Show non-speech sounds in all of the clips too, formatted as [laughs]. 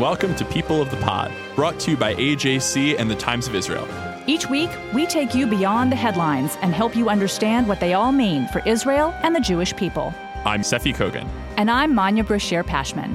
and welcome to People of the Pod, brought to you by AJC and the Times of Israel. Each week, we take you beyond the headlines and help you understand what they all mean for Israel and the Jewish people. I'm Seffi Kogan. And I'm Manya Brachear Pashman.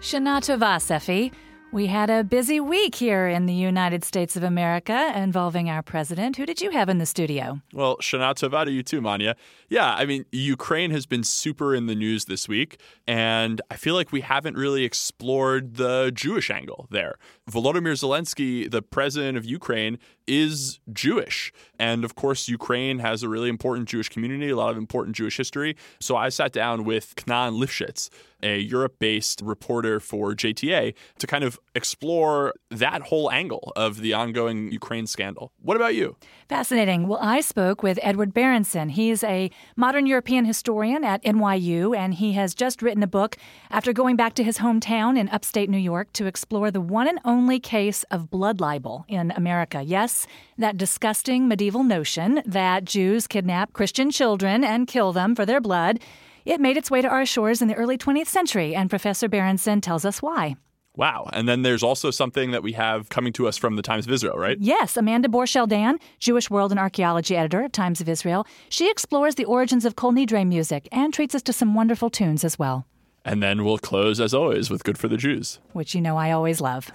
Shana Tova, Seffi. We had a busy week here in the United States of America involving our president. Who did you have in the studio? Well, Shana Tova to you too, Manya. Yeah, I mean, Ukraine has been super in the news this week, and I feel like we haven't really explored the Jewish angle there. Volodymyr Zelensky, the president of Ukraine, is Jewish. And of course, Ukraine has a really important Jewish community, a lot of important Jewish history. So I sat down with Cnaan Liphshiz, a Europe based reporter for JTA, to kind of explore that whole angle of the ongoing Ukraine scandal. What about you? Fascinating. Well, I spoke with Edward Berenson. He's a modern European historian at NYU, and he has just written a book after going back to his hometown in upstate New York to explore the one and only case of blood libel in America. Yes, that disgusting medieval notion that Jews kidnap Christian children and kill them for their blood. It made its way to our shores in the early 20th century, and Professor Berenson tells us why. Wow. And then there's also something that we have coming to us from the Times of Israel, right? Yes. Amanda Borschel-Dan, Jewish World and Archaeology editor of Times of Israel. She explores the origins of Kol Nidre music and treats us to some wonderful tunes as well. And then we'll close, as always, with Good for the Jews, which you know I always love.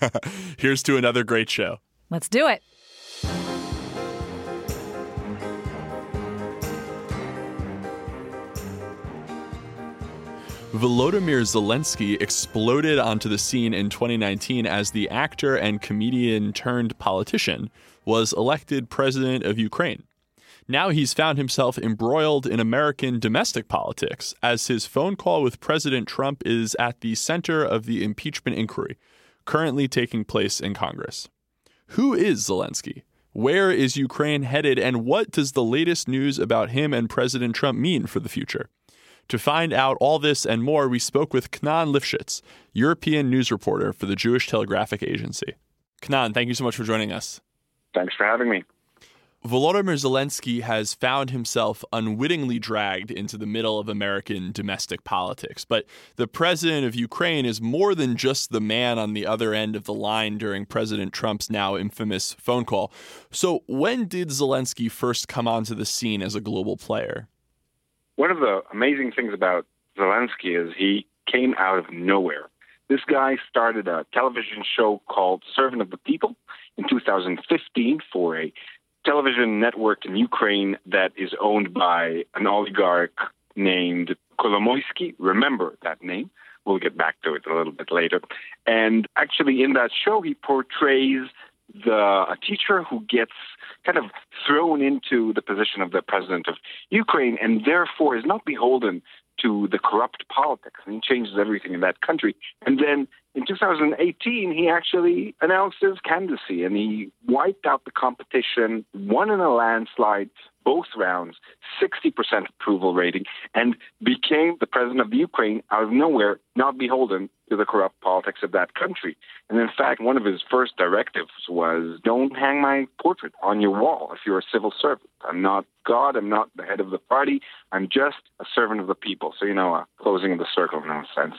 [laughs] Here's to another great show. Let's do it. Volodymyr Zelensky exploded onto the scene in 2019 as the actor and comedian turned politician was elected president of Ukraine. Now he's found himself embroiled in American domestic politics as his phone call with President Trump is at the center of the impeachment inquiry currently taking place in Congress. Who is Zelensky? Where is Ukraine headed? And what does the latest news about him and President Trump mean for the future? To find out all this and more, we spoke with Cnaan Liphshiz, European news reporter for the Jewish Telegraphic Agency. Cnaan, thank you so much for joining us. Thanks for having me. Volodymyr Zelensky has found himself unwittingly dragged into the middle of American domestic politics. But the president of Ukraine is more than just the man on the other end of the line during President Trump's now infamous phone call. So, when did Zelensky first come onto the scene as a global player? One of the amazing things about Zelensky is he came out of nowhere. This guy started a television show called Servant of the People in 2015 for a television network in Ukraine that is owned by an oligarch named Kolomoisky. Remember that name. We'll get back to it a little bit later. And actually, in that show, he portrays the a teacher who gets kind of thrown into the position of the president of Ukraine and therefore is not beholden to the corrupt politics. And he changes everything in that country. And then in 2018, he actually announced his candidacy and he wiped out the competition, won in a landslide both rounds, 60% approval rating, and became the president of Ukraine out of nowhere, not beholden to the corrupt politics of that country. And in fact, one of his first directives was don't hang my portrait on your wall if you're a civil servant. I'm not God, I'm not the head of the party, I'm just a servant of the people. So, you know, a closing of the circle in a sense.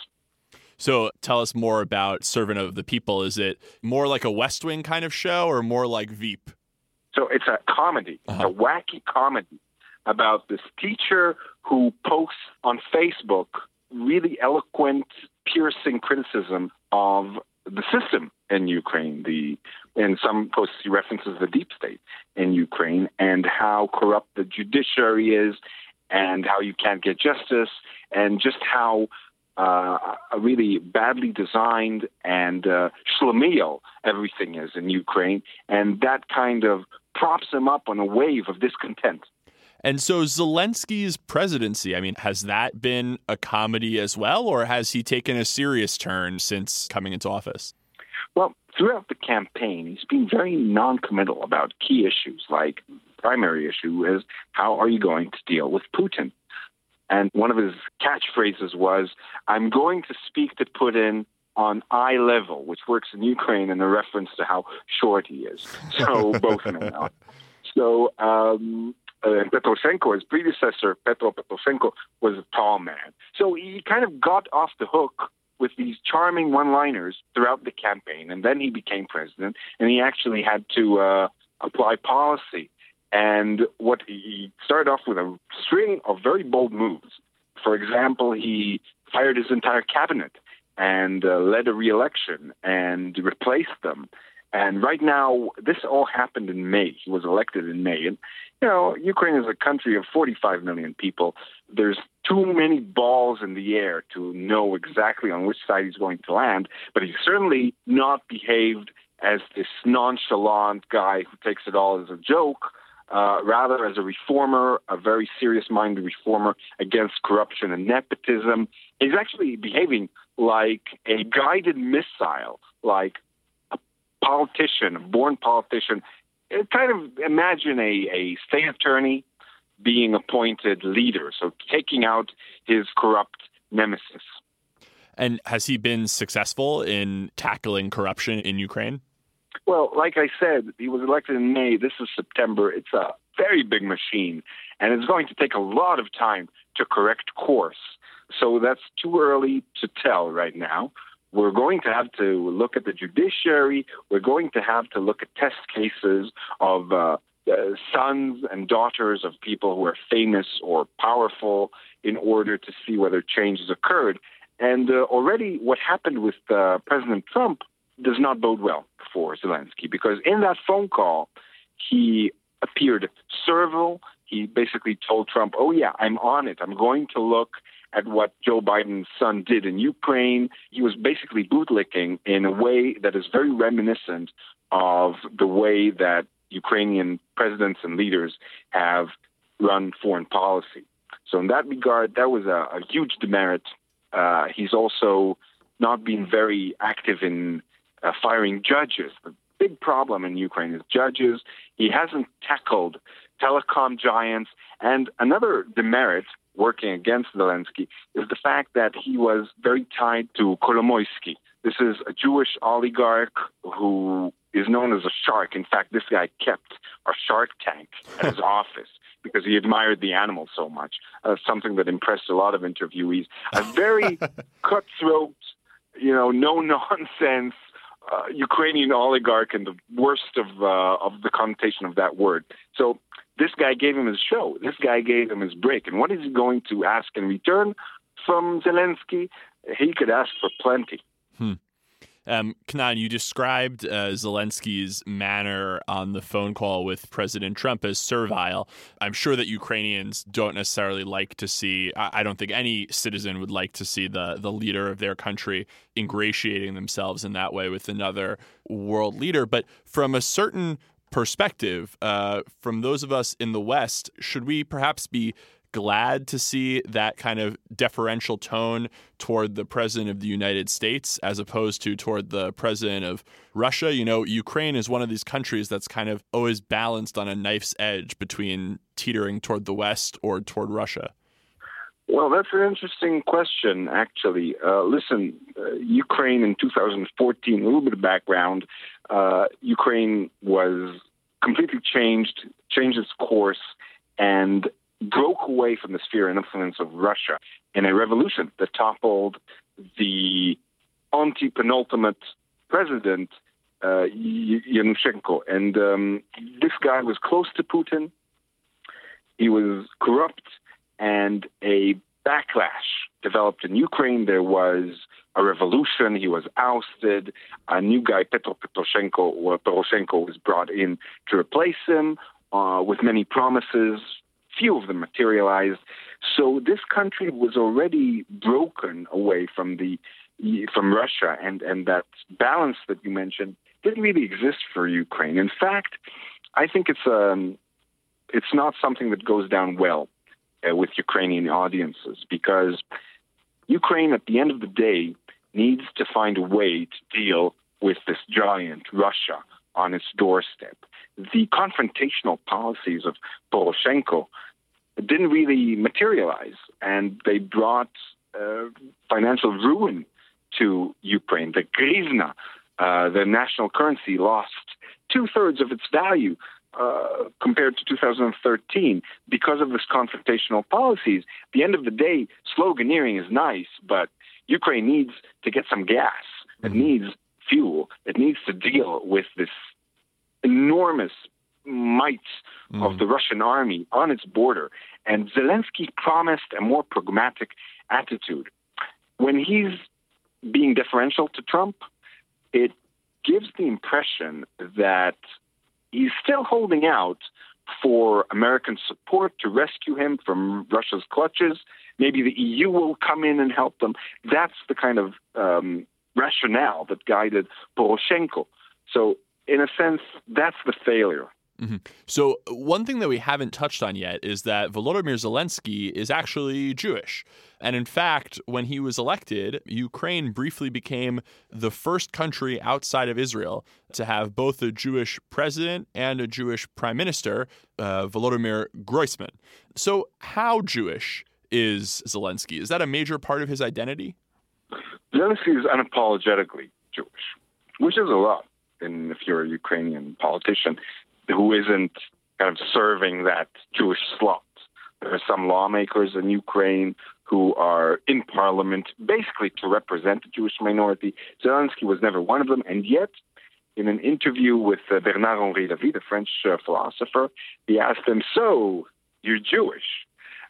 So tell us more about Servant of the People. Is it more like a West Wing kind of show or more like Veep? So it's a comedy, uh-huh. a wacky comedy about this teacher who posts on Facebook really eloquent, piercing criticism of the system in Ukraine. The in some posts he references the deep state in Ukraine and how corrupt the judiciary is, and how you can't get justice, and just how uh, a really badly designed and uh, everything is in Ukraine, and that kind of props him up on a wave of discontent. And so Zelensky's presidency, I mean, has that been a comedy as well, or has he taken a serious turn since coming into office? Well, throughout the campaign, he's been very non-committal about key issues like primary issue is how are you going to deal with Putin? And one of his catchphrases was, I'm going to speak to Putin on eye level, which works in Ukraine in a reference to how short he is. So [laughs] both men are. So um, uh, Poroshenko, his predecessor, Petro Poroshenko, was a tall man. So he kind of got off the hook with these charming one-liners throughout the campaign, and then he became president, and he actually had to uh, apply policy. And what he started off with a string of very bold moves. For example, he fired his entire cabinet and uh, led a re-election and replaced them. And right now, this all happened in May. He was elected in May. And, you know, Ukraine is a country of 45 million people. There's too many balls in the air to know exactly on which side he's going to land. But he's certainly not behaved as this nonchalant guy who takes it all as a joke. Uh, rather as a reformer, a very serious minded reformer against corruption and nepotism. He's actually behaving like a guided missile, like a politician, a born politician. Uh, kind of imagine a, a state attorney being appointed leader, so taking out his corrupt nemesis. And has he been successful in tackling corruption in Ukraine? Well, like I said, he was elected in May. This is September. It's a very big machine, and it's going to take a lot of time to correct course. So that's too early to tell right now. We're going to have to look at the judiciary. We're going to have to look at test cases of uh, uh, sons and daughters of people who are famous or powerful in order to see whether changes occurred. And uh, already, what happened with uh, President Trump does not bode well for Zelensky because in that phone call, he appeared servile. He basically told Trump, Oh, yeah, I'm on it. I'm going to look at what Joe Biden's son did in Ukraine. He was basically bootlicking in a way that is very reminiscent of the way that Ukrainian presidents and leaders have run foreign policy. So, in that regard, that was a, a huge demerit. Uh, he's also not been very active in uh, firing judges. The big problem in Ukraine is judges. He hasn't tackled telecom giants. And another demerit working against Zelensky is the fact that he was very tied to Kolomoisky. This is a Jewish oligarch who is known as a shark. In fact, this guy kept a shark tank at his [laughs] office because he admired the animal so much, uh, something that impressed a lot of interviewees. A very [laughs] cutthroat, you know, no nonsense uh, Ukrainian oligarch in the worst of uh, of the connotation of that word. So this guy gave him his show. This guy gave him his break. And what is he going to ask in return from Zelensky? He could ask for plenty. Hmm. Um, Cnaan, you described uh, Zelensky's manner on the phone call with President Trump as servile. I'm sure that Ukrainians don't necessarily like to see. I don't think any citizen would like to see the the leader of their country ingratiating themselves in that way with another world leader. But from a certain perspective, uh, from those of us in the West, should we perhaps be glad to see that kind of deferential tone toward the president of the United States as opposed to toward the president of Russia? You know, Ukraine is one of these countries that's kind of always balanced on a knife's edge between teetering toward the West or toward Russia. Well, that's an interesting question, actually. Uh, listen, uh, Ukraine in 2014, a little bit of background. Uh, Ukraine was completely changed, changed its course, and broke away from the sphere and influence of Russia in a revolution that toppled the anti-penultimate president, uh. And um, this guy was close to Putin. He was corrupt, and a backlash developed in Ukraine. There was a revolution. He was ousted. A new guy, Petro Poroshenko, or Poroshenko, was brought in to replace him uh, with many promises. Few of them materialized. So this country was already broken away from the from Russia, and and that balance that you mentioned didn't really exist for Ukraine. In fact, I think it's um it's not something that goes down well uh, with Ukrainian audiences because Ukraine, at the end of the day, needs to find a way to deal with this giant Russia on its doorstep. The confrontational policies of Poroshenko didn't really materialize, and they brought uh, financial ruin to Ukraine. The hryvnia, uh, the national currency, lost two thirds of its value uh, compared to 2013 because of this confrontational policies. At the end of the day, sloganeering is nice, but Ukraine needs to get some gas. It mm-hmm. needs fuel. It needs to deal with this enormous might mm. of the Russian army on its border. And Zelensky promised a more pragmatic attitude. When he's being deferential to Trump, it gives the impression that he's still holding out for American support to rescue him from Russia's clutches. Maybe the EU will come in and help them. That's the kind of um, rationale that guided Poroshenko. So, in a sense, that's the failure. Mm-hmm. So, one thing that we haven't touched on yet is that Volodymyr Zelensky is actually Jewish. And in fact, when he was elected, Ukraine briefly became the first country outside of Israel to have both a Jewish president and a Jewish prime minister, uh, Volodymyr Groysman. So, how Jewish is Zelensky? Is that a major part of his identity? Zelensky is unapologetically Jewish, which is a lot. If you're a Ukrainian politician, who isn't kind of serving that Jewish slot. There are some lawmakers in Ukraine who are in parliament basically to represent the Jewish minority. Zelensky was never one of them, and yet, in an interview with uh, Bernard Henri Lévy, the French uh, philosopher, he asked him, "So you're Jewish?"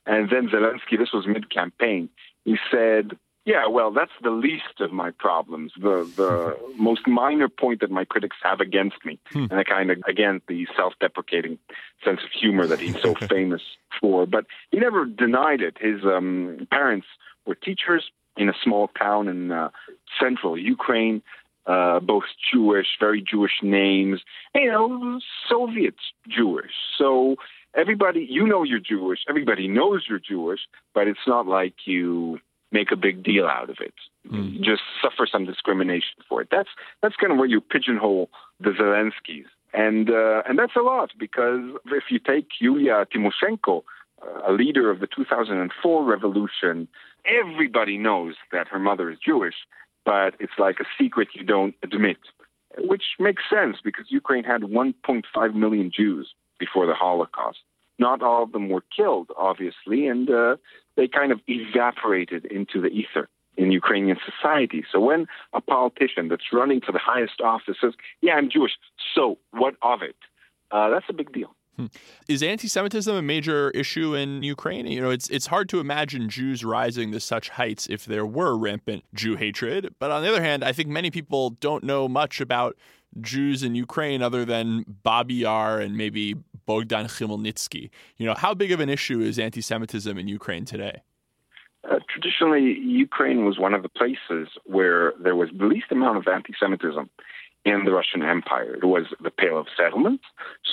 And then Zelensky, this was mid-campaign, he said, yeah, well, that's the least of my problems. The the [laughs] most minor point that my critics have against me, hmm. and I kind of again the self-deprecating sense of humor that he's so [laughs] famous for. But he never denied it. His um, parents were teachers in a small town in uh, central Ukraine, uh, both Jewish, very Jewish names. You know, Soviet Jewish. So everybody, you know, you're Jewish. Everybody knows you're Jewish, but it's not like you make a big deal out of it. Mm. Just suffer some discrimination for it. That's that's kind of where you pigeonhole the Zelenskys, and uh, and that's a lot because if you take Yulia Tymoshenko, uh, a leader of the 2004 revolution, everybody knows that her mother is Jewish, but it's like a secret you don't admit, which makes sense because Ukraine had 1.5 million Jews before the Holocaust. Not all of them were killed, obviously, and uh, they kind of evaporated into the ether in Ukrainian society. So when a politician that's running for the highest office says, "Yeah, I'm Jewish," so what of it? Uh, that's a big deal. Hmm. Is anti-Semitism a major issue in Ukraine? You know, it's it's hard to imagine Jews rising to such heights if there were rampant Jew hatred. But on the other hand, I think many people don't know much about Jews in Ukraine other than Babi Yar and maybe Bogdan Khmelnytsky. You know, how big of an issue is anti-Semitism in Ukraine today? Uh, traditionally, Ukraine was one of the places where there was the least amount of anti-Semitism in the Russian Empire. It was the Pale of Settlement,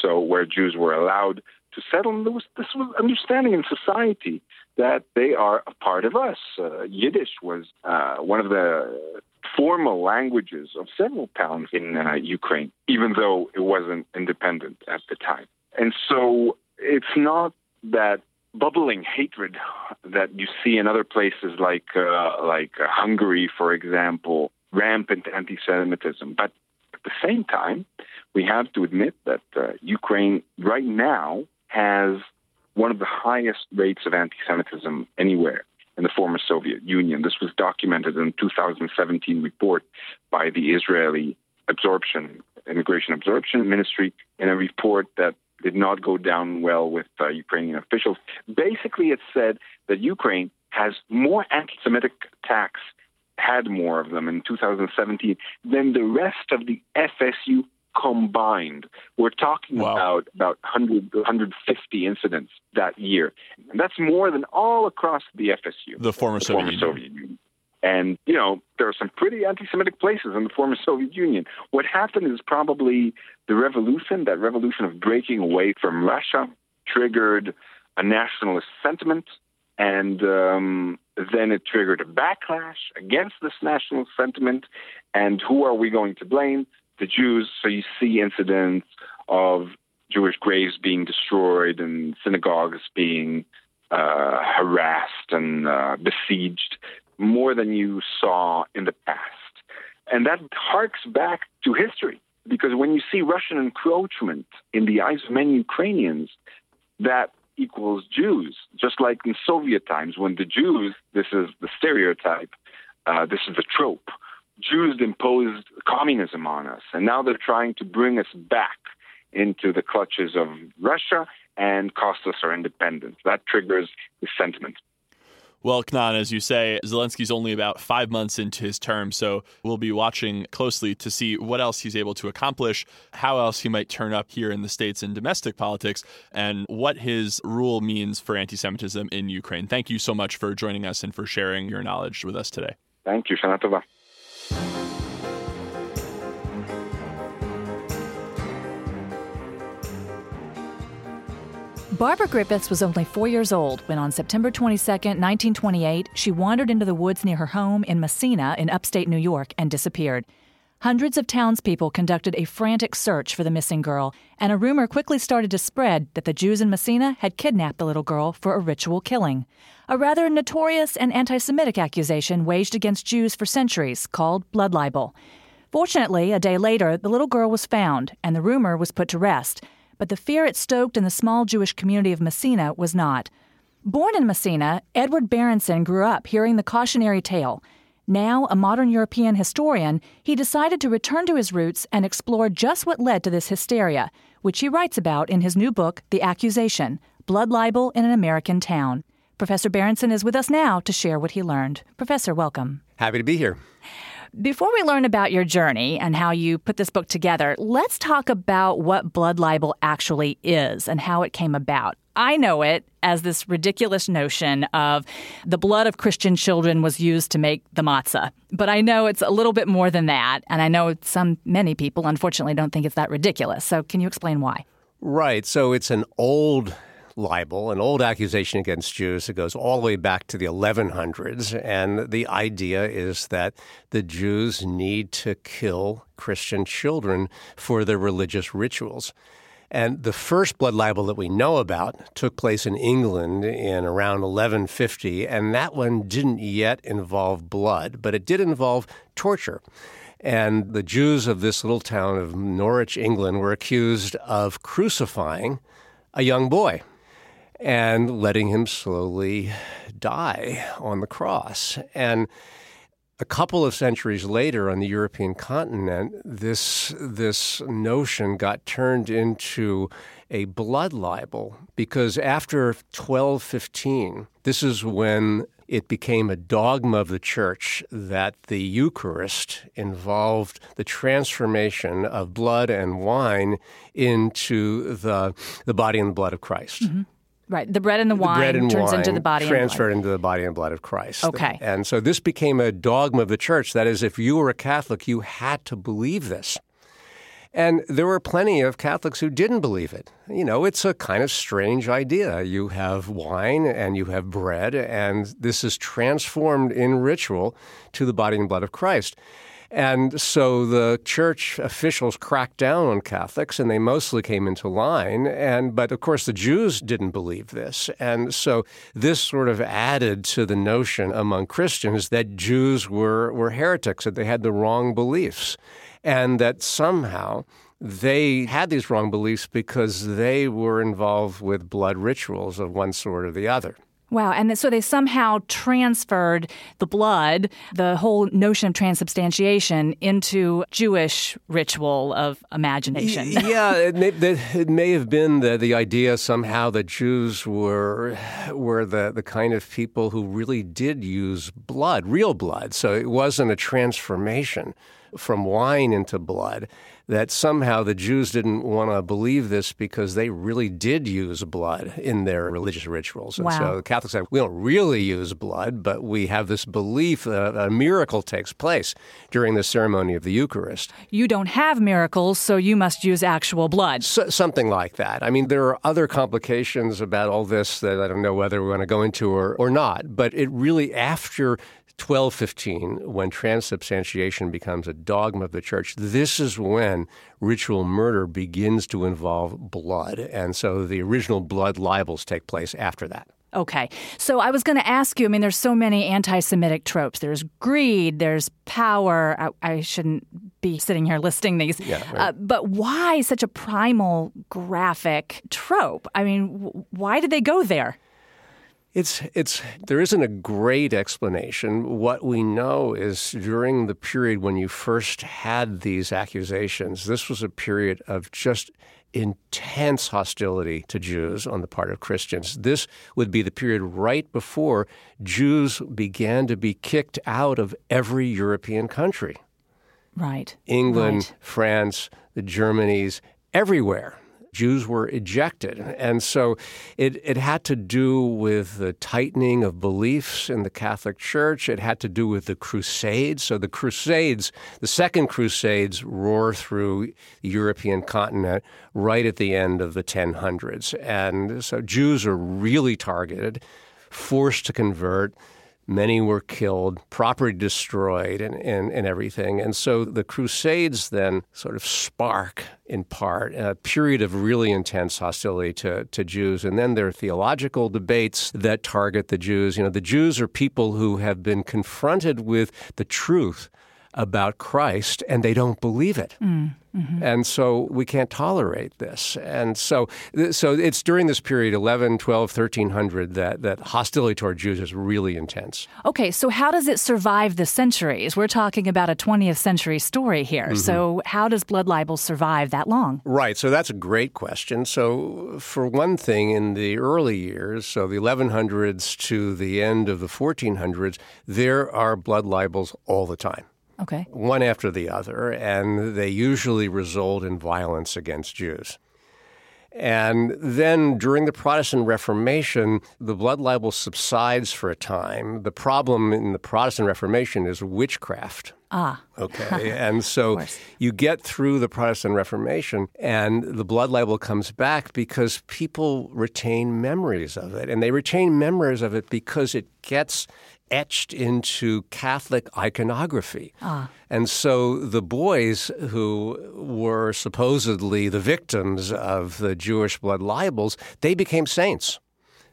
so where Jews were allowed to settle. And there was this was understanding in society that they are a part of us. Uh, Yiddish was uh, one of the formal languages of several towns in uh, Ukraine, even though it wasn't independent at the time. And so it's not that bubbling hatred that you see in other places like uh, like Hungary, for example, rampant anti-Semitism. But at the same time, we have to admit that uh, Ukraine right now has one of the highest rates of anti-Semitism anywhere in the former Soviet Union. This was documented in a 2017 report by the Israeli Absorption Immigration Absorption Ministry in a report that did not go down well with uh, Ukrainian officials. Basically, it said that Ukraine has more anti Semitic attacks, had more of them in 2017 than the rest of the FSU combined. We're talking wow. about about 100, 150 incidents that year. And that's more than all across the FSU, the former, the Soviet, former Union. Soviet Union. And, you know, there are some pretty anti Semitic places in the former Soviet Union. What happened is probably the revolution, that revolution of breaking away from Russia, triggered a nationalist sentiment. And um, then it triggered a backlash against this nationalist sentiment. And who are we going to blame? The Jews. So you see incidents of Jewish graves being destroyed and synagogues being uh, harassed and uh, besieged more than you saw in the past. And that harks back to history. because when you see Russian encroachment in the eyes of many Ukrainians, that equals Jews. Just like in Soviet times, when the Jews, this is the stereotype, uh, this is the trope, Jews imposed communism on us, and now they're trying to bring us back into the clutches of Russia and cost us our independence. That triggers the sentiment. Well, Cnaan, as you say, Zelensky's only about five months into his term, so we'll be watching closely to see what else he's able to accomplish, how else he might turn up here in the States in domestic politics, and what his rule means for anti Semitism in Ukraine. Thank you so much for joining us and for sharing your knowledge with us today. Thank you, Shanatova. Barbara Griffiths was only four years old when, on September 22, 1928, she wandered into the woods near her home in Massena in upstate New York and disappeared. Hundreds of townspeople conducted a frantic search for the missing girl, and a rumor quickly started to spread that the Jews in Massena had kidnapped the little girl for a ritual killing. A rather notorious and anti Semitic accusation waged against Jews for centuries called blood libel. Fortunately, a day later, the little girl was found, and the rumor was put to rest but the fear it stoked in the small Jewish community of Massena was not. Born in Massena, Edward Berenson grew up hearing the cautionary tale. Now, a modern European historian, he decided to return to his roots and explore just what led to this hysteria, which he writes about in his new book, The Accusation Blood Libel in an American Town. Professor Berenson is with us now to share what he learned. Professor, welcome. Happy to be here. Before we learn about your journey and how you put this book together, let's talk about what blood libel actually is and how it came about. I know it as this ridiculous notion of the blood of Christian children was used to make the matzah. But I know it's a little bit more than that. And I know some, many people, unfortunately, don't think it's that ridiculous. So can you explain why? Right. So it's an old libel, an old accusation against Jews that goes all the way back to the 1100s. And the idea is that the Jews need to kill Christian children for their religious rituals. And the first blood libel that we know about took place in England in around 1150, and that one didn't yet involve blood, but it did involve torture. And the Jews of this little town of Norwich, England, were accused of crucifying a young boy and letting him slowly die on the cross. And a couple of centuries later on the European continent, this, this notion got turned into a blood libel because after 1215, this is when it became a dogma of the church that the Eucharist involved the transformation of blood and wine into the, the body and the blood of Christ. Mm-hmm. Right. The bread and the wine bread and turns wine into the body transferred into the body and blood of Christ. Okay. And so this became a dogma of the church. That is, if you were a Catholic, you had to believe this. And there were plenty of Catholics who didn't believe it. You know, it's a kind of strange idea. You have wine and you have bread, and this is transformed in ritual to the body and blood of Christ. And so the church officials cracked down on Catholics and they mostly came into line. And, but of course, the Jews didn't believe this. And so this sort of added to the notion among Christians that Jews were, were heretics, that they had the wrong beliefs, and that somehow they had these wrong beliefs because they were involved with blood rituals of one sort or the other. Wow. And so they somehow transferred the blood, the whole notion of transubstantiation, into Jewish ritual of imagination. yeah, it may, it may have been the, the idea somehow that Jews were, were the, the kind of people who really did use blood, real blood. So it wasn't a transformation from wine into blood that somehow the Jews didn't want to believe this because they really did use blood in their religious rituals. And wow. so the Catholics said, we don't really use blood, but we have this belief that a miracle takes place during the ceremony of the Eucharist. You don't have miracles, so you must use actual blood. So, something like that. I mean, there are other complications about all this that I don't know whether we want to go into or, or not, but it really, after 1215, when transubstantiation becomes a dogma of the church, this is when ritual murder begins to involve blood. And so the original blood libels take place after that. Okay. So I was going to ask you I mean, there's so many anti Semitic tropes. There's greed, there's power. I, I shouldn't be sitting here listing these. Yeah, right. uh, but why such a primal graphic trope? I mean, why did they go there? It's it's there isn't a great explanation. What we know is during the period when you first had these accusations, this was a period of just intense hostility to Jews on the part of Christians. This would be the period right before Jews began to be kicked out of every European country. Right. England, Right. France, the Germanys, everywhere. Jews were ejected. And so it, it had to do with the tightening of beliefs in the Catholic Church. It had to do with the Crusades. So the Crusades, the Second Crusades, roar through the European continent right at the end of the 1000s. And so Jews are really targeted, forced to convert. Many were killed, property destroyed, and, and, and everything. And so the Crusades then sort of spark, in part, a period of really intense hostility to, to Jews. And then there are theological debates that target the Jews. You know, the Jews are people who have been confronted with the truth about Christ and they don't believe it. Mm. Mm-hmm. And so we can't tolerate this. And so so it's during this period 11, 12, 1300 that that hostility toward Jews is really intense. Okay, so how does it survive the centuries? We're talking about a 20th century story here. Mm-hmm. So how does blood libel survive that long? Right. So that's a great question. So, for one thing, in the early years, so the 1100s to the end of the 1400s, there are blood libels all the time, Okay. one after the other, and they usually result in violence against Jews. And then during the Protestant Reformation, the blood libel subsides for a time. The problem in the Protestant Reformation is witchcraft. Ah. Okay. and [laughs] so you get through the Protestant Reformation and the blood libel comes back because people retain memories of it. And they retain memories of it because it gets etched into Catholic iconography. Ah. And so the boys who were supposedly the victims of the Jewish blood libels, they became saints.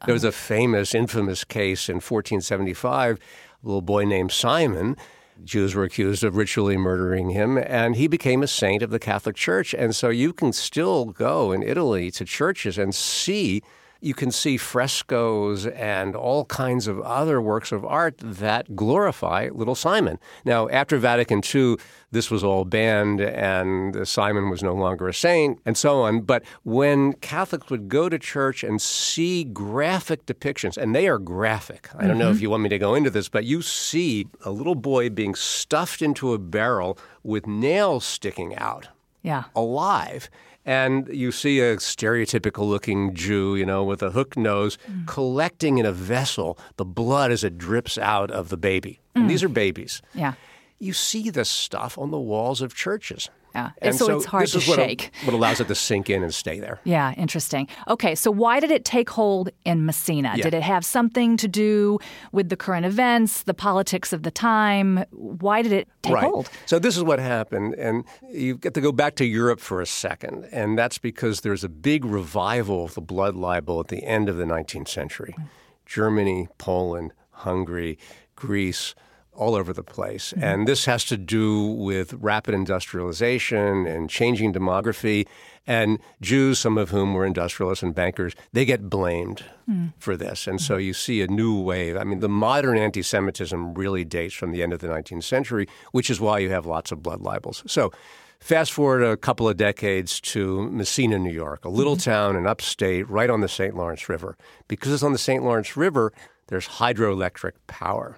There was a ah. famous, infamous case in 1475, a little boy named Simon. Jews were accused of ritually murdering him, and he became a saint of the Catholic Church. And so you can still go in Italy to churches and see, you can see frescoes and all kinds of other works of art that glorify little Simon. Now, after Vatican II, this was all banned, and Simon was no longer a saint, and so on. But when Catholics would go to church and see graphic depictions, and they are graphic, I don't know if mm-hmm. you want me to go into this, but you see a little boy being stuffed into a barrel with nails sticking out Yeah. alive. And you see a stereotypical looking Jew, you know, with a hook nose, mm. collecting in a vessel the blood as it drips out of the baby. And mm. these are babies. Yeah. You see this stuff on the walls of churches. Yeah. And so, it's hard to is what, shake. what allows it to sink in and stay there. Yeah, interesting. Okay, so why did it take hold in Massena? Yeah. Did it have something to do with the current events, the politics of the time? Why did it take right. hold? So this is what happened, and you get to go back to Europe for a second, and that's because there's a big revival of the blood libel at the end of the 19th century. Mm. Germany, Poland, Hungary, Greece, all over the place. Mm-hmm. And this has to do with rapid industrialization and changing demography. And Jews, some of whom were industrialists and bankers, they get blamed mm. for this. And so mm-hmm. you see a new wave. I mean, the modern anti Semitism really dates from the end of the 19th century, which is why you have lots of blood libels. So Fast forward a couple of decades to Massena, New York, a little mm-hmm. town in upstate right on the St. Lawrence River. Because it's on the St. Lawrence River, there's hydroelectric power.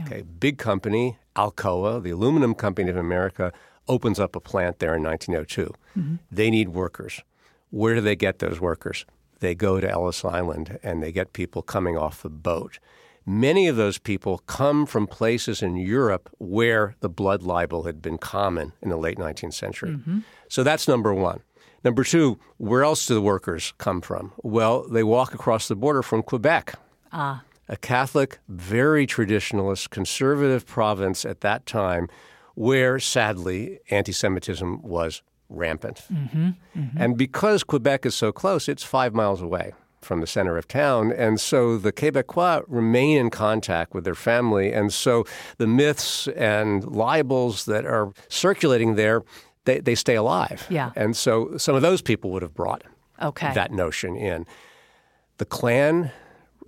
Okay, big company, Alcoa, the aluminum company of America, opens up a plant there in 1902. They need workers. Where do they get those workers? They go to Ellis Island and they get people coming off the boat. Many of those people come from places in Europe where the blood libel had been common in the late 19th century. So that's number one. Number two, where else do the workers come from? Well, they walk across the border from Quebec Ah, a Catholic, very traditionalist, conservative province at that time where, sadly, anti Semitism was rampant. Mm-hmm, mm-hmm. And because Quebec is so close, it's five miles away. from the center of town. And so the Quebecois remain in contact with their family. And so the myths and libels that are circulating there, they, they stay alive. Yeah. And so some of those people would have brought Okay. that notion in. The Klan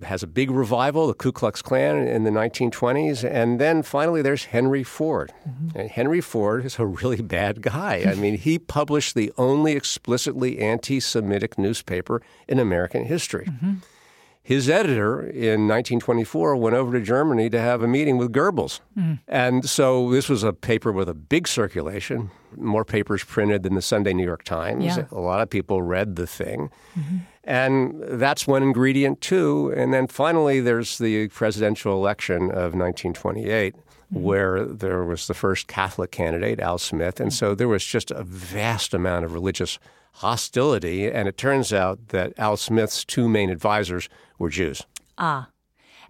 has a big revival, the Ku Klux Klan in the 1920s. And then finally, there's Henry Ford. Mm-hmm. And Henry Ford is a really bad guy. I mean, he published the only explicitly anti Semitic newspaper in American history. Mm-hmm. His editor in 1924 went over to Germany to have a meeting with Goebbels. Mm. And so this was a paper with a big circulation, more papers printed than the Sunday New York Times. Yeah. A lot of people read the thing. Mm-hmm. And that's one ingredient, too. And then finally, there's the presidential election of 1928, where there was the first Catholic candidate, Al Smith. And so there was just a vast amount of religious hostility. And it turns out that Al Smith's two main advisors were Jews. Ah.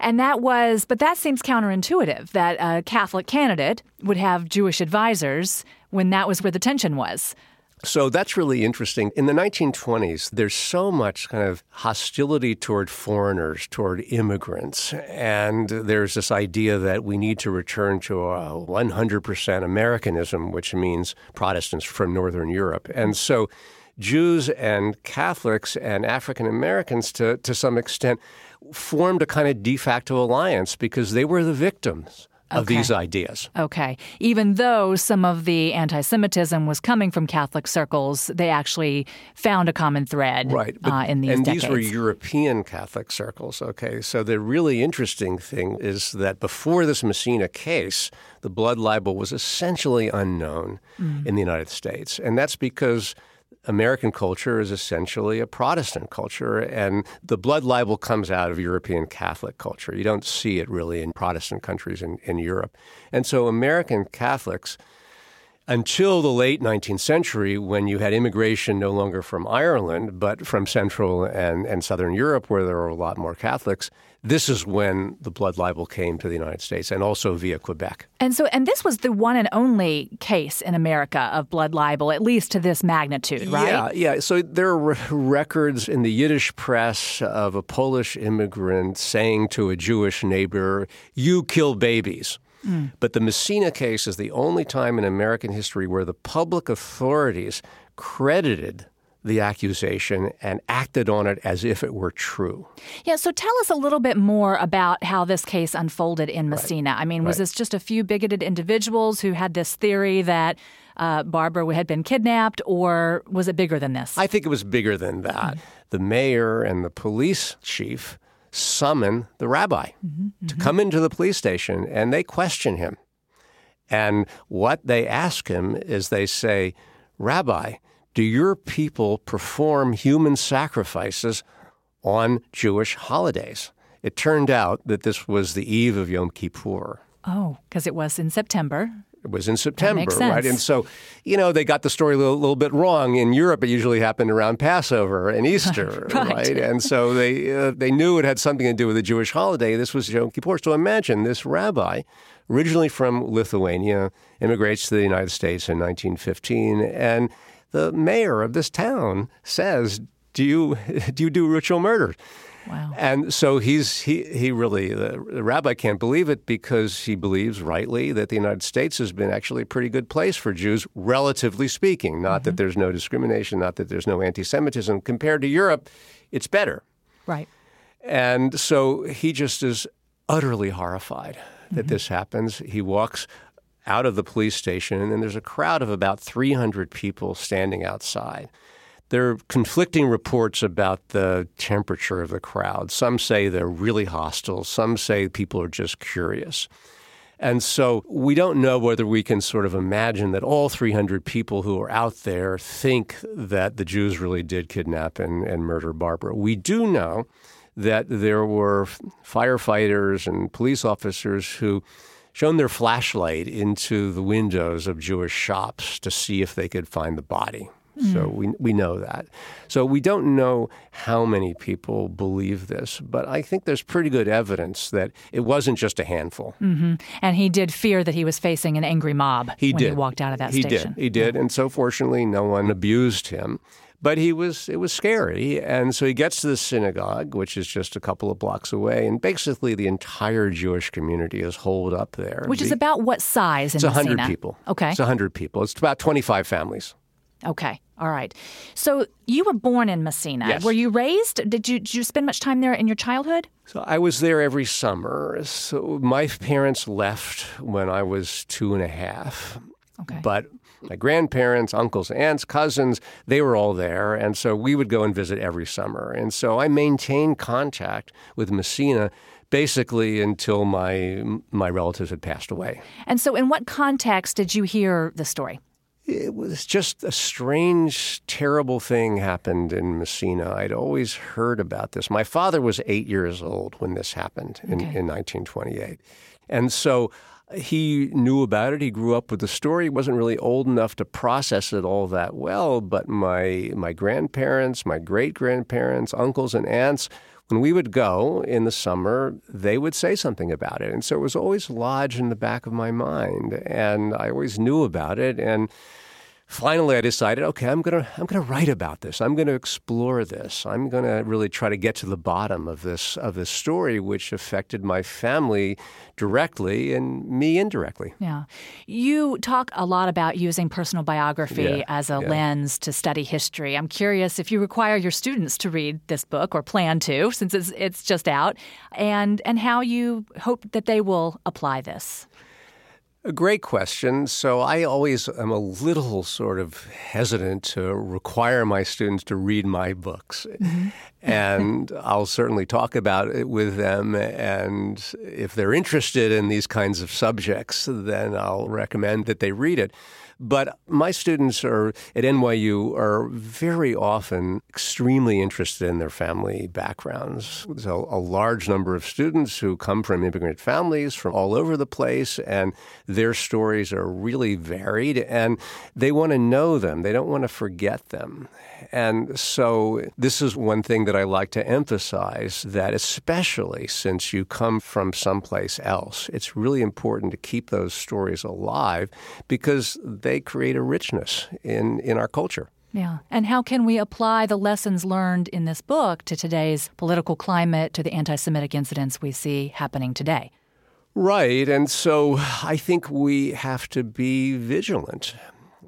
And that was, but that seems counterintuitive that a Catholic candidate would have Jewish advisors when that was where the tension was. So that's really interesting. In the 1920s, there's so much kind of hostility toward foreigners, toward immigrants. And there's this idea that we need to return to a 100% Americanism, which means Protestants from Northern Europe. And so Jews and Catholics and African Americans, to, to some extent, formed a kind of de facto alliance because they were the victims of these ideas. Okay. Even though some of the anti Semitism was coming from Catholic circles, they actually found a common thread Right. but- uh, in these and decades. these were European Catholic circles. Okay. So the really interesting thing is that before this Massena case, the blood libel was essentially unknown Mm. in the United States. And that's because American culture is essentially a Protestant culture, and the blood libel comes out of European Catholic culture. You don't see it really in Protestant countries in, in Europe. And so American Catholics until the late 19th century, when you had immigration no longer from Ireland, but from Central and, and Southern Europe, where there were a lot more Catholics, this is when the blood libel came to the United States and also via Quebec. And so, and this was the one and only case in America of blood libel, at least to this magnitude, right? Yeah, yeah. So there are re- records in the Yiddish press of a Polish immigrant saying to a Jewish neighbor, You kill babies. Hmm. But the Massena case is the only time in American history where the public authorities credited the accusation and acted on it as if it were true. Yeah, so tell us a little bit more about how this case unfolded in Massena. I mean, was Right. this just a few bigoted individuals who had this theory that uh, Barbara had been kidnapped, or was it bigger than this? I think it was bigger than that. Mm-hmm. The mayor and the police chief summon the rabbi mm-hmm, to mm-hmm. come into the police station and they question him. And what they ask him is they say, Rabbi, do your people perform human sacrifices on Jewish holidays? It turned out that this was the eve of Yom Kippur. oh, because it was in September. It was in September, right? And so, you know, they got the story a little, little bit wrong. In Europe, it usually happened around Passover and [laughs] Easter, Right. And so they uh, they knew it had something to do with a Jewish holiday. This was Yom Kippur. So imagine this rabbi, originally from Lithuania, immigrates to the United States in 1915, and the mayor of this town says, "Do you [laughs] do you do ritual murder?" Wow. And so he's he he really the, the rabbi can't believe it because he believes rightly that the United States has been actually a pretty good place for Jews, relatively speaking. Not that mm-hmm. there's no discrimination, not that there's no anti-Semitism. Compared to Europe, it's better. Right. And so he just is utterly horrified that mm-hmm. this happens. He walks out of the police station, and then there's a crowd of about 300 people standing outside. There are conflicting reports about the temperature of the crowd. Some say they're really hostile, some say people are just curious. And so we don't know whether we can sort of imagine that all 300 people who are out there think that the Jews really did kidnap and, and murder Barbara. We do know that there were firefighters and police officers who shone their flashlight into the windows of Jewish shops to see if they could find the body. So mm. we, we know that. So we don't know how many people believe this, but I think there's pretty good evidence that it wasn't just a handful. Mm-hmm. And he did fear that he was facing an angry mob He when did. he walked out of that he station. did. He did. And so fortunately, no one abused him. But he was it was scary and so he gets to the synagogue which is just a couple of blocks away and basically the entire jewish community is holed up there Which is about what size in it's 100 Massena? people Okay. it's 100 people it's about 25 families Okay. All right. So you were born in Massena. Yes. Were you raised? Did you did you spend much time there in your childhood? So I was there every summer. So my parents left when I was two and a half. Okay. But my grandparents, uncles, aunts, cousins, they were all there. And so we would go and visit every summer. And so I maintained contact with Massena basically until my my relatives had passed away. And so in what context did you hear the story? It was just a strange, terrible thing happened in Massena. I'd always heard about this. My father was eight years old when this happened in, in 1928. And so he knew about it. He grew up with the story. He wasn't really old enough to process it all that well. But my, my grandparents, my great grandparents, uncles, and aunts, when we would go in the summer, they would say something about it. And so it was always lodged in the back of my mind. And I always knew about it. And finally I decided, okay, I'm gonna I'm gonna write about this. I'm gonna explore this. I'm gonna really try to get to the bottom of this of this story, which affected my family directly and me indirectly. Yeah. You talk a lot about using personal biography Yeah, as a yeah. lens to study history. I'm curious if you require your students to read this book or plan to since it's it's just out and and how you hope that they will apply this. A great question. So I always am a little sort of hesitant to require my students to read my books. Mm-hmm. and [laughs] I'll certainly talk about it with them. And if they're interested in these kinds of subjects, then I'll recommend that they read it. But my students are at NYU are very often extremely interested in their family backgrounds. There's a, a large number of students who come from immigrant families from all over the place, and their stories are really varied, and they want to know them. They don't want to forget them. And so, this is one thing that I like to emphasize that, especially since you come from someplace else, it's really important to keep those stories alive because they create a richness in, in our culture. Yeah. And how can we apply the lessons learned in this book to today's political climate, to the anti Semitic incidents we see happening today? Right. And so I think we have to be vigilant.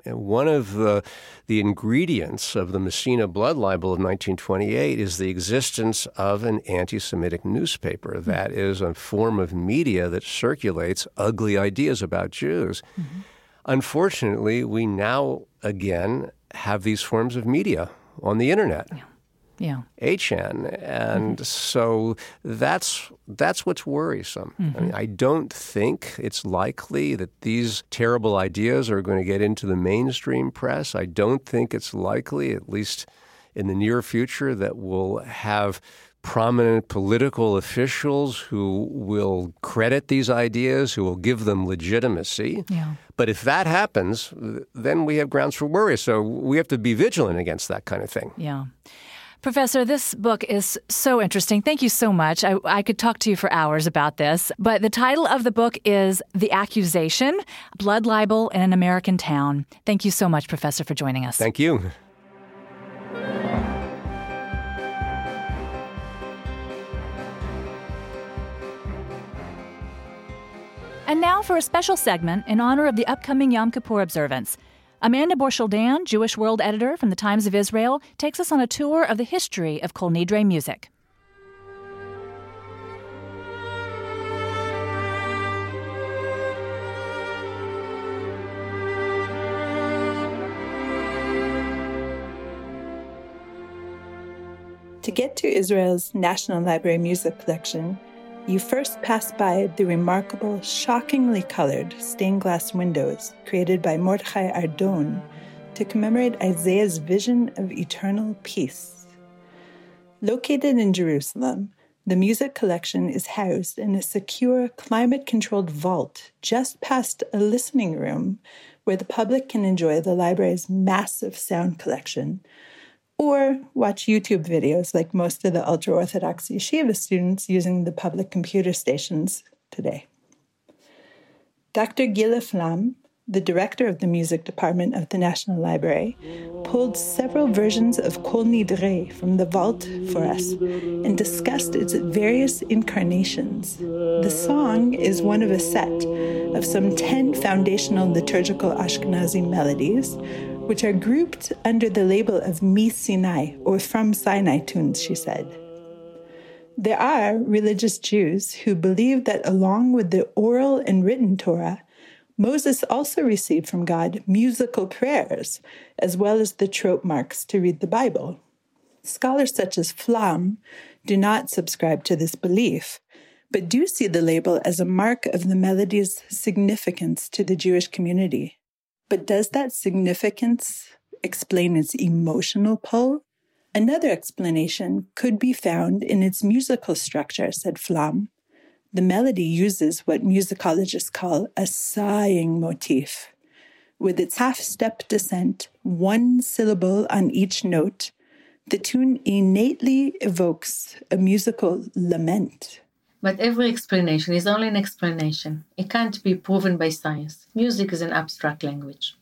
And one of the, the ingredients of the Massena blood libel of 1928 is the existence of an anti Semitic newspaper hmm. that is a form of media that circulates ugly ideas about Jews. Mm-hmm. Unfortunately, we now again have these forms of media on the internet. Yeah. HN, and mm-hmm. so that's that's what's worrisome. I, mean, mm-hmm. I don't think it's likely that these terrible ideas are going to get into the mainstream press. I don't think it's likely, at least in the near future, that we'll have prominent political officials who will credit these ideas, who will give them legitimacy. Yeah. But if that happens, then we have grounds for worry. So we have to be vigilant against that kind of thing. Yeah. Professor, this book is so interesting. Thank you so much. I, I could talk to you for hours about this, but the title of the book is The Accusation Blood Libel in an American Town. Thank you so much, Professor, for joining us. Thank you. And now for a special segment in honor of the upcoming Yom Kippur observance. Amanda Borschel-Dan, Jewish World Editor from the Times of Israel, takes us on a tour of the history of Kol Nidre music. To get to Israel's National Library Music Collection, you first pass by the remarkable, shockingly colored stained glass windows created by Mordechai Ardon to commemorate Isaiah's vision of eternal peace. Located in Jerusalem, the music collection is housed in a secure, climate controlled vault just past a listening room where the public can enjoy the library's massive sound collection or watch YouTube videos like most of the ultra Orthodox yeshiva students using the public computer stations today. Dr. Gila Flam, the director of the music department of the National Library, pulled several versions of Kol Nidre from the vault for us and discussed its various incarnations. The song is one of a set of some 10 foundational liturgical Ashkenazi melodies, which are grouped under the label of Mi Sinai, or From Sinai tunes, she said. There are religious Jews who believe that along with the oral and written Torah, Moses also received from God musical prayers, as well as the trope marks to read the Bible. Scholars such as Flam do not subscribe to this belief, but do see the label as a mark of the melody's significance to the Jewish community. But does that significance explain its emotional pull? Another explanation could be found in its musical structure, said Flam. The melody uses what musicologists call a sighing motif. With its half step descent, one syllable on each note, the tune innately evokes a musical lament. But every explanation is only an explanation. It can't be proven by science. Music is an abstract language.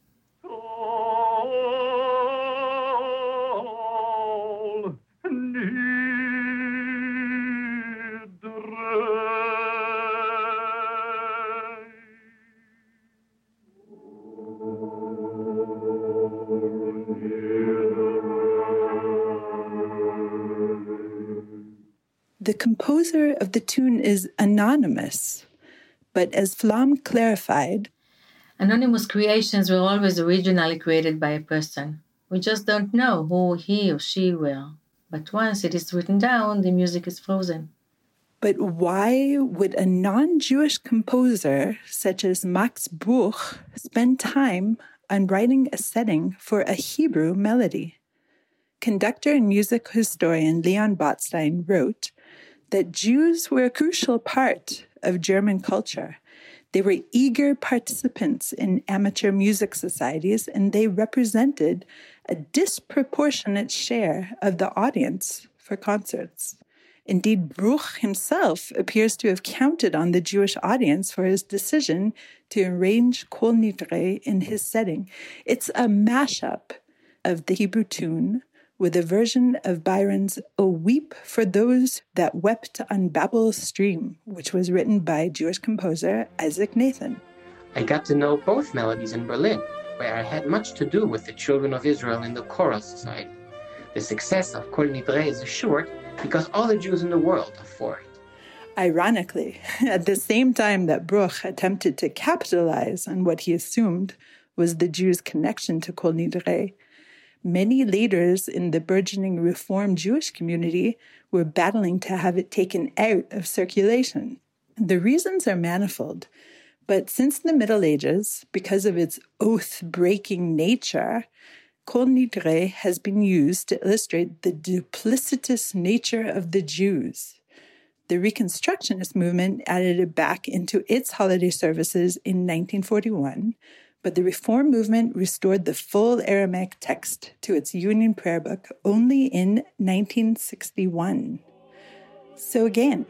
The composer of the tune is anonymous, but as Flam clarified, Anonymous creations were always originally created by a person. We just don't know who he or she were. But once it is written down, the music is frozen. But why would a non Jewish composer such as Max Bruch spend time on writing a setting for a Hebrew melody? Conductor and music historian Leon Botstein wrote that Jews were a crucial part of German culture. They were eager participants in amateur music societies, and they represented a disproportionate share of the audience for concerts. Indeed, Bruch himself appears to have counted on the Jewish audience for his decision to arrange Kol Nidre in his setting. It's a mashup of the Hebrew tune with a version of Byron's A Weep for Those That Wept on Babel's Stream, which was written by Jewish composer Isaac Nathan. I got to know both melodies in Berlin, where I had much to do with the children of Israel in the choral society. The success of Kol Nidre is assured because all the Jews in the world are for it. Ironically, [laughs] at the same time that Bruch attempted to capitalize on what he assumed was the Jews' connection to Kol Nidre, many leaders in the burgeoning Reform Jewish community were battling to have it taken out of circulation. The reasons are manifold, but since the Middle Ages, because of its oath breaking nature, Kol Nidre has been used to illustrate the duplicitous nature of the Jews. The Reconstructionist movement added it back into its holiday services in 1941 but the Reform movement restored the full Aramaic text to its Union Prayer Book only in 1961. So, again,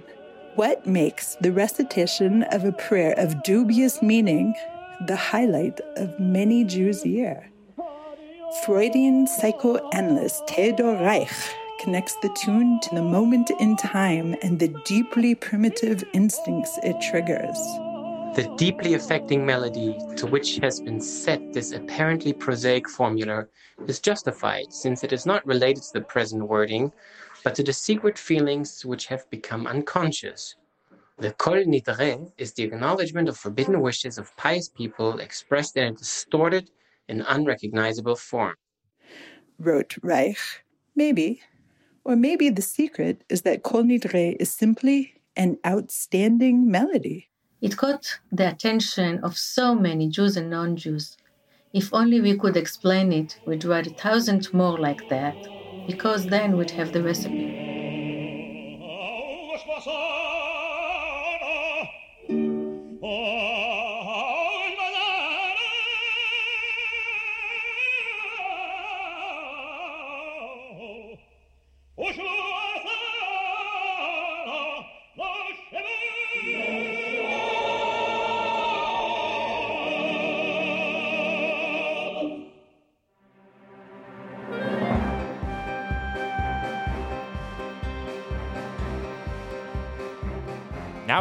what makes the recitation of a prayer of dubious meaning the highlight of many Jews' year? Freudian psychoanalyst Theodor Reik connects the tune to the moment in time and the deeply primitive instincts it triggers. The deeply affecting melody to which has been set this apparently prosaic formula is justified since it is not related to the present wording, but to the secret feelings which have become unconscious. The Kol Nidre is the acknowledgement of forbidden wishes of pious people expressed in a distorted and unrecognizable form. Wrote Reik, maybe. Or maybe the secret is that Kol Nidre is simply an outstanding melody. It caught the attention of so many Jews and non Jews. If only we could explain it, we'd write a thousand more like that, because then we'd have the recipe.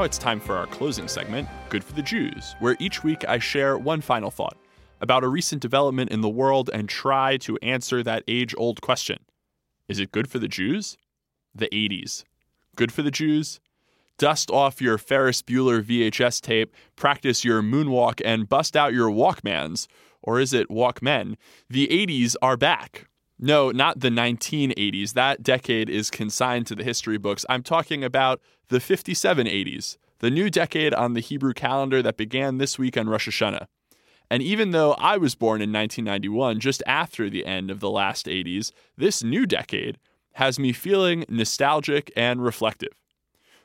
It's time for our closing segment, Good for the Jews, where each week I share one final thought about a recent development in the world and try to answer that age old question Is it good for the Jews? The 80s. Good for the Jews? Dust off your Ferris Bueller VHS tape, practice your moonwalk, and bust out your Walkmans. Or is it Walkmen? The 80s are back. No, not the 1980s. That decade is consigned to the history books. I'm talking about the 5780s, the new decade on the Hebrew calendar that began this week on Rosh Hashanah. And even though I was born in 1991, just after the end of the last 80s, this new decade has me feeling nostalgic and reflective.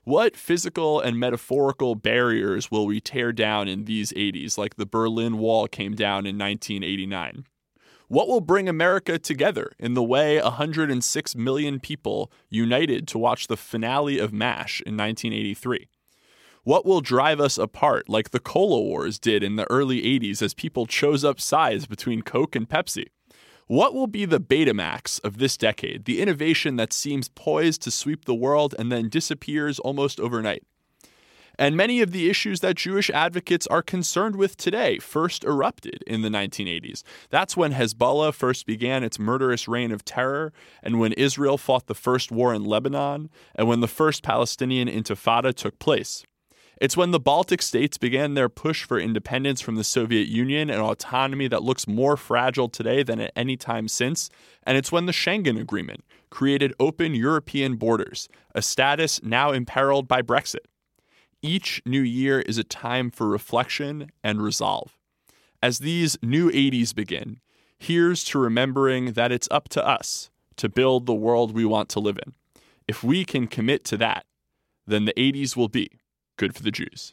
What physical and metaphorical barriers will we tear down in these 80s, like the Berlin Wall came down in 1989? What will bring America together in the way 106 million people united to watch the finale of MASH in 1983? What will drive us apart like the Cola Wars did in the early 80s as people chose up sides between Coke and Pepsi? What will be the Betamax of this decade, the innovation that seems poised to sweep the world and then disappears almost overnight? And many of the issues that Jewish advocates are concerned with today first erupted in the 1980s. That's when Hezbollah first began its murderous reign of terror, and when Israel fought the first war in Lebanon, and when the first Palestinian Intifada took place. It's when the Baltic states began their push for independence from the Soviet Union and autonomy that looks more fragile today than at any time since. And it's when the Schengen Agreement created open European borders, a status now imperiled by Brexit. Each new year is a time for reflection and resolve. As these new 80s begin, here's to remembering that it's up to us to build the world we want to live in. If we can commit to that, then the 80s will be good for the Jews.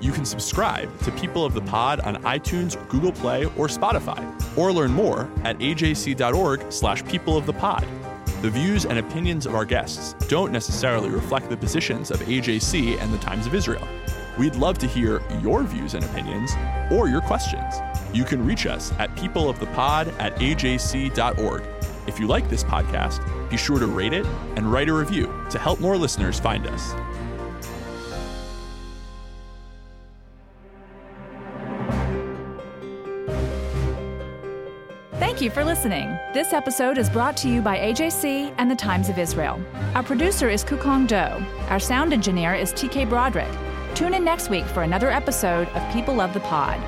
You can subscribe to People of the Pod on iTunes, Google Play, or Spotify, or learn more at ajc.org slash people of the pod. The views and opinions of our guests don't necessarily reflect the positions of AJC and the Times of Israel. We'd love to hear your views and opinions or your questions. You can reach us at peopleofthepod at ajc.org. If you like this podcast, be sure to rate it and write a review to help more listeners find us. Thank you for listening. This episode is brought to you by AJC and the Times of Israel. Our producer is Kukong Do. Our sound engineer is TK Broderick. Tune in next week for another episode of People of the Pod.